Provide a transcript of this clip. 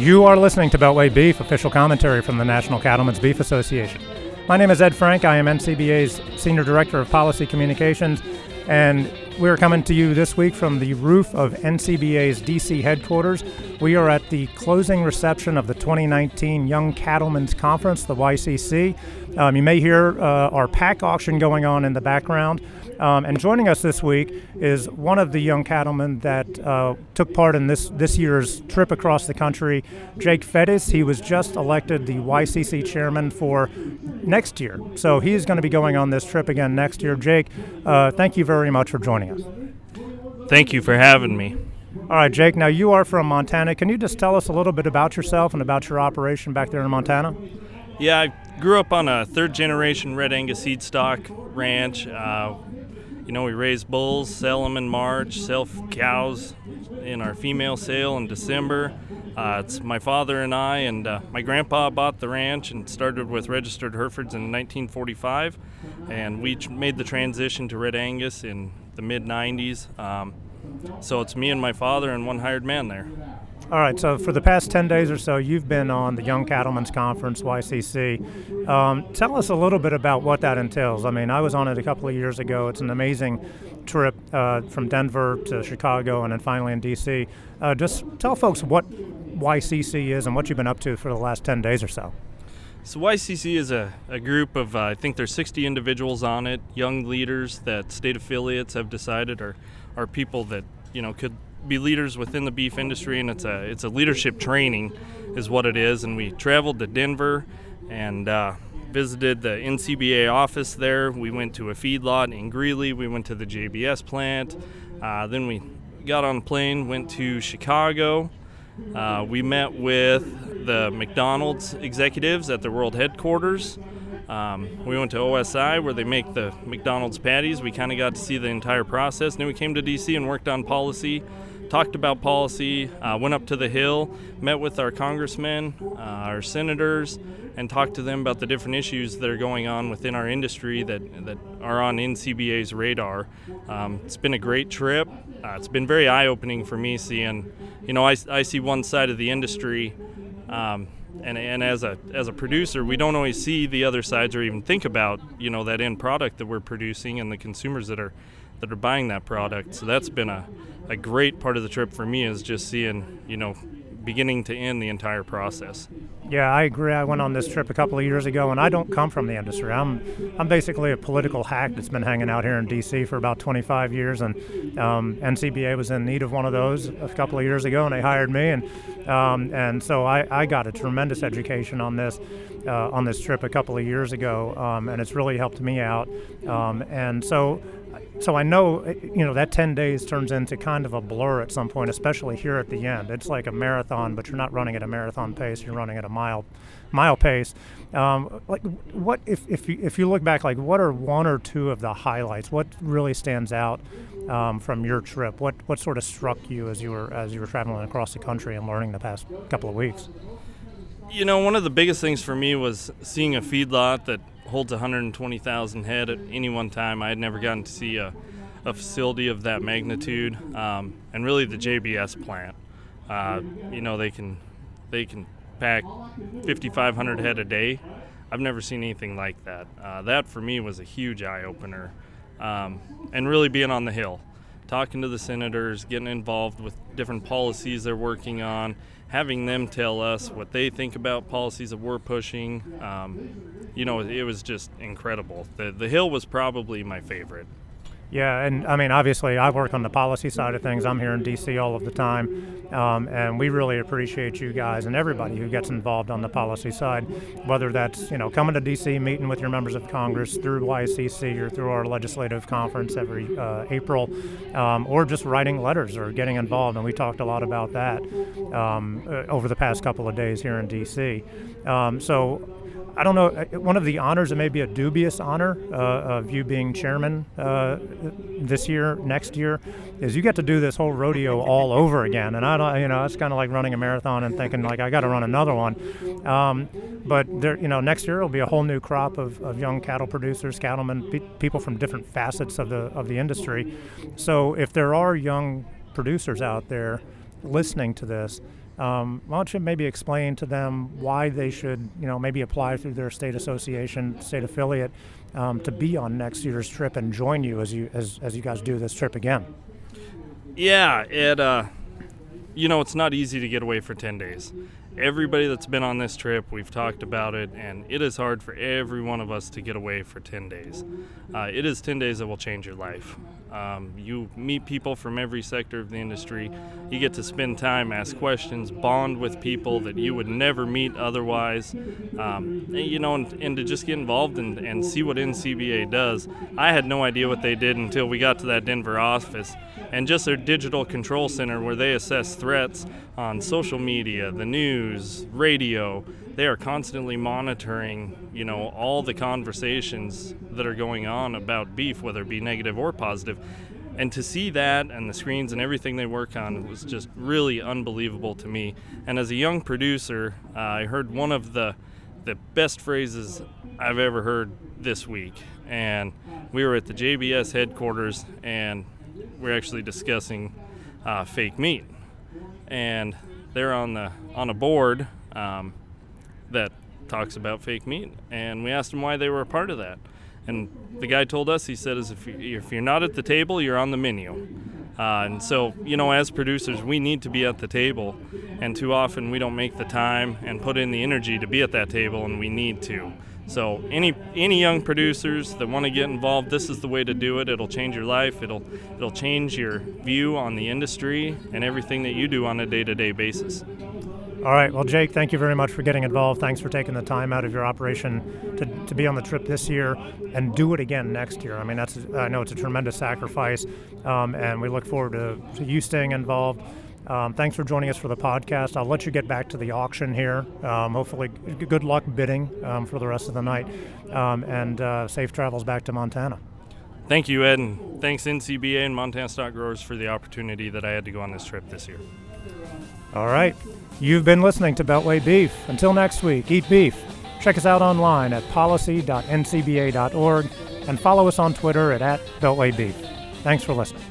You are listening to Beltway Beef, official commentary from the National Cattlemen's Beef Association. My name is Ed Frank. I am NCBA's Senior Director of Policy Communications, and we're coming to you this week from the roof of NCBA's DC headquarters. We are at the closing reception of the 2019 Young Cattlemen's Conference, the YCC. Um, you may hear uh, our PAC auction going on in the background. Um, and joining us this week is one of the young cattlemen that uh, took part in this, this year's trip across the country, Jake Feddes. He was just elected the YCC chairman for next year. So he's going to be going on this trip again next year. Jake, uh, thank you very much for joining us. Thank you for having me. All right, Jake, now you are from Montana. Can you just tell us a little bit about yourself and about your operation back there in Montana? Yeah, I grew up on a third generation Red Angus seed stock ranch. Uh, you know, we raise bulls, sell them in March, sell cows in our female sale in December. Uh, it's my father and I, and uh, my grandpa bought the ranch and started with registered Herefords in 1945, and we made the transition to Red Angus in the mid 90s. Um, so it's me and my father and one hired man there. All right, so for the past 10 days or so, you've been on the Young Cattlemen's Conference, YCC. Um, tell us a little bit about what that entails. I mean, I was on it a couple of years ago. It's an amazing trip uh, from Denver to Chicago and then finally in DC. Uh, just tell folks what YCC is and what you've been up to for the last 10 days or so. So YCC is a, a group of, uh, I think there's 60 individuals on it, young leaders that state affiliates have decided are, are people that, you know, could be leaders within the beef industry, and it's a it's a leadership training, is what it is. And we traveled to Denver, and uh, visited the NCBA office there. We went to a feedlot in Greeley. We went to the JBS plant. Uh, then we got on a plane, went to Chicago. Uh, we met with the McDonald's executives at their world headquarters. Um, we went to OSI where they make the McDonald's patties. We kind of got to see the entire process. Then we came to DC and worked on policy talked about policy, uh, went up to the Hill, met with our congressmen, uh, our senators, and talked to them about the different issues that are going on within our industry that, that are on NCBA's radar. Um, it's been a great trip. Uh, it's been very eye opening for me seeing, you know, I, I see one side of the industry. Um, and, and as a as a producer, we don't always see the other sides or even think about you know that end product that we're producing and the consumers that are that are buying that product. So that's been a, a great part of the trip for me is just seeing, you know, beginning to end the entire process. Yeah, I agree. I went on this trip a couple of years ago, and I don't come from the industry. I'm I'm basically a political hack that's been hanging out here in D.C. for about 25 years, and um, NCBA was in need of one of those a couple of years ago, and they hired me, and um, and so I, I got a tremendous education on this uh, on this trip a couple of years ago, um, and it's really helped me out, um, and so so I know, eh, you know, that 10 days turns into kind of a blur at some point, especially here at the end. It's like a marathon, but you're not running at a marathon pace. You're running at a mile, mile pace. Um, like, what if if you, if you look back, like, what are one or two of the highlights? What really stands out um, from your trip? What what sort of struck you as you were as you were traveling across the country and learning the past couple of weeks? You know, one of the biggest things for me was seeing a feedlot that holds 120,000 head at any one time. I had never gotten to see a, a facility of that magnitude, um, and really the JBS plant. Uh, you know, they can they can pack 5,500 head a day. I've never seen anything like that. Uh, that for me was a huge eye opener, um, and really being on the hill, talking to the senators, getting involved with different policies they're working on, having them tell us what they think about policies that we're pushing. Um, you know, it was just incredible. The the hill was probably my favorite. Yeah, and I mean, obviously, I work on the policy side of things. I'm here in D.C. all of the time, um, and we really appreciate you guys and everybody who gets involved on the policy side, whether that's you know coming to D.C., meeting with your members of Congress through YCC or through our legislative conference every uh, April, um, or just writing letters or getting involved. And we talked a lot about that um, uh, over the past couple of days here in D.C. Um, so I don't know, uh, one of the honors, it may be a dubious honor uh, of you being chairman uh, this year, next year, is you get to do this whole rodeo all over again. And I don't, you know, it's kind of like running a marathon and thinking like I got to run another one. Um, but there, you know, next year will be a whole new crop of, of young cattle producers, cattlemen, pe- people from different facets of the of the industry. So if there are young producers out there listening to this, Um, why don't you maybe explain to them why they should, you know, maybe apply through their state association, state affiliate, um, to be on next year's trip and join you as you as, as you guys do this trip again? Yeah, it. Uh, you know, it's not easy to get away for ten days everybody that's been on this trip, we've talked about it, and it is hard for every one of us to get away for 10 days. Uh, it is 10 days that will change your life. Um, you meet people from every sector of the industry. You get to spend time, ask questions, bond with people that you would never meet otherwise. Um, and, you know, and, and, to just get involved and, and see what NCBA does. I had no idea what they did until we got to that Denver office. And just their digital control center where they assess threats on social media, the news, radio. They are constantly monitoring, you know, all the conversations that are going on about beef, whether it be negative or positive. And to see that and the screens and everything they work on was just really unbelievable to me. And as a young producer, uh, I heard one of the the best phrases I've ever heard this week. And we were at the JBS headquarters, and we're actually discussing uh, fake meat and they're on the on a board um, that talks about fake meat. And we asked them why they were a part of that. And the guy told us, he said, is if, you, if you're not at the table, you're on the menu. Uh, and so, you know, as producers, we need to be at the table. And too often we don't make the time and put in the energy to be at that table, and we need to. So any any young producers that want to get involved, this is the way to do it. It'll change your life. It'll it'll change your view on the industry and everything that you do on a day-to-day basis. All right. Well, Jake, thank you very much for getting involved. Thanks for taking the time out of your operation to, to be on the trip this year and do it again next year. I mean, that's I know it's a tremendous sacrifice, um, and we look forward to, to you staying involved. Um, thanks for joining us for the podcast. I'll let you get back to the auction here. Um, hopefully, good luck bidding um, for the rest of the night, um, and uh, safe travels back to Montana. Thank you, Ed, and thanks NCBA and Montana Stock Growers for the opportunity that I had to go on this trip this year. All right. You've been listening to Beltway Beef. Until next week, eat beef. Check us out online at policy.ncba.org and follow us on Twitter at, at Beltway Beef. Thanks for listening.